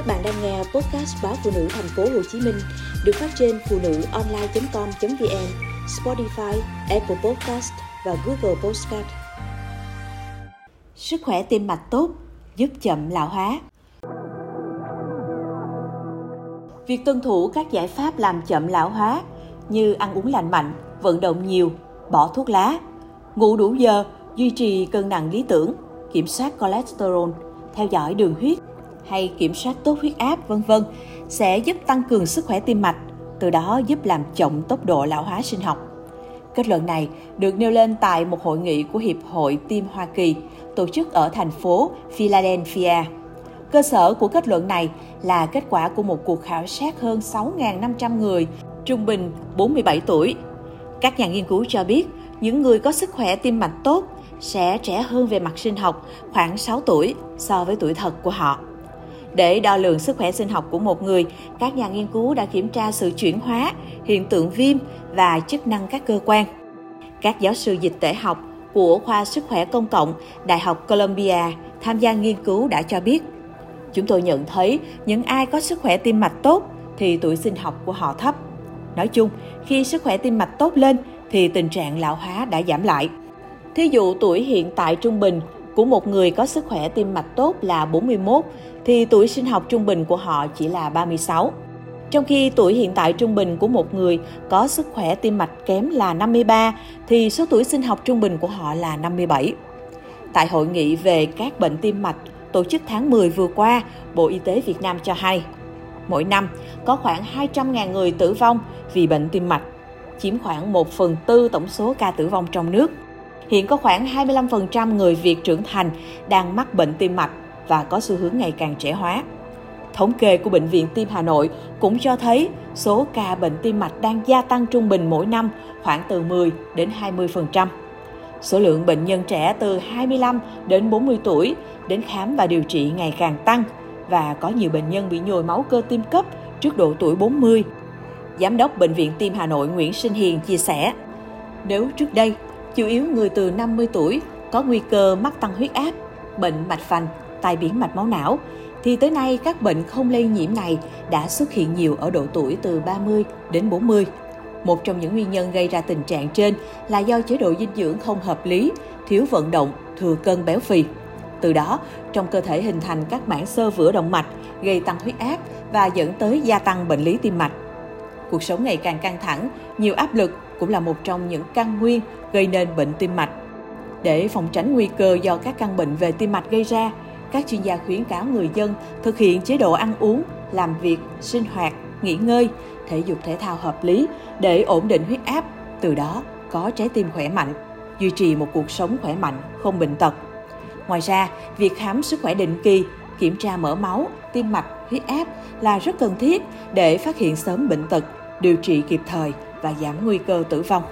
Các bạn đang nghe podcast báo phụ nữ thành phố Hồ Chí Minh được phát trên phụ nữ online.com.vn, Spotify, Apple Podcast và Google Podcast. Sức khỏe tim mạch tốt giúp chậm lão hóa. Việc tuân thủ các giải pháp làm chậm lão hóa như ăn uống lành mạnh, vận động nhiều, bỏ thuốc lá, ngủ đủ giờ, duy trì cân nặng lý tưởng, kiểm soát cholesterol, theo dõi đường huyết hay kiểm soát tốt huyết áp vân vân sẽ giúp tăng cường sức khỏe tim mạch, từ đó giúp làm chậm tốc độ lão hóa sinh học. Kết luận này được nêu lên tại một hội nghị của Hiệp hội Tim Hoa Kỳ tổ chức ở thành phố Philadelphia. Cơ sở của kết luận này là kết quả của một cuộc khảo sát hơn 6.500 người, trung bình 47 tuổi. Các nhà nghiên cứu cho biết, những người có sức khỏe tim mạch tốt sẽ trẻ hơn về mặt sinh học khoảng 6 tuổi so với tuổi thật của họ. Để đo lường sức khỏe sinh học của một người, các nhà nghiên cứu đã kiểm tra sự chuyển hóa, hiện tượng viêm và chức năng các cơ quan. Các giáo sư dịch tễ học của khoa sức khỏe công cộng Đại học Columbia tham gia nghiên cứu đã cho biết chúng tôi nhận thấy những ai có sức khỏe tim mạch tốt thì tuổi sinh học của họ thấp. Nói chung, khi sức khỏe tim mạch tốt lên thì tình trạng lão hóa đã giảm lại. Thí dụ tuổi hiện tại trung bình của một người có sức khỏe tim mạch tốt là 41 thì tuổi sinh học trung bình của họ chỉ là 36. Trong khi tuổi hiện tại trung bình của một người có sức khỏe tim mạch kém là 53 thì số tuổi sinh học trung bình của họ là 57. Tại hội nghị về các bệnh tim mạch tổ chức tháng 10 vừa qua, Bộ Y tế Việt Nam cho hay, mỗi năm có khoảng 200.000 người tử vong vì bệnh tim mạch, chiếm khoảng 1 phần tư tổng số ca tử vong trong nước. Hiện có khoảng 25% người Việt trưởng thành đang mắc bệnh tim mạch và có xu hướng ngày càng trẻ hóa. Thống kê của Bệnh viện Tim Hà Nội cũng cho thấy số ca bệnh tim mạch đang gia tăng trung bình mỗi năm khoảng từ 10 đến 20%. Số lượng bệnh nhân trẻ từ 25 đến 40 tuổi đến khám và điều trị ngày càng tăng và có nhiều bệnh nhân bị nhồi máu cơ tim cấp trước độ tuổi 40. Giám đốc Bệnh viện Tim Hà Nội Nguyễn Sinh Hiền chia sẻ, nếu trước đây chủ yếu người từ 50 tuổi có nguy cơ mắc tăng huyết áp, bệnh mạch vành, tai biến mạch máu não, thì tới nay các bệnh không lây nhiễm này đã xuất hiện nhiều ở độ tuổi từ 30 đến 40. Một trong những nguyên nhân gây ra tình trạng trên là do chế độ dinh dưỡng không hợp lý, thiếu vận động, thừa cân béo phì. Từ đó, trong cơ thể hình thành các mảng xơ vữa động mạch, gây tăng huyết áp và dẫn tới gia tăng bệnh lý tim mạch. Cuộc sống ngày càng căng thẳng, nhiều áp lực cũng là một trong những căn nguyên gây nên bệnh tim mạch. Để phòng tránh nguy cơ do các căn bệnh về tim mạch gây ra, các chuyên gia khuyến cáo người dân thực hiện chế độ ăn uống, làm việc, sinh hoạt, nghỉ ngơi, thể dục thể thao hợp lý để ổn định huyết áp, từ đó có trái tim khỏe mạnh, duy trì một cuộc sống khỏe mạnh, không bệnh tật. Ngoài ra, việc khám sức khỏe định kỳ, kiểm tra mỡ máu, tim mạch, huyết áp là rất cần thiết để phát hiện sớm bệnh tật, điều trị kịp thời và giảm nguy cơ tử vong.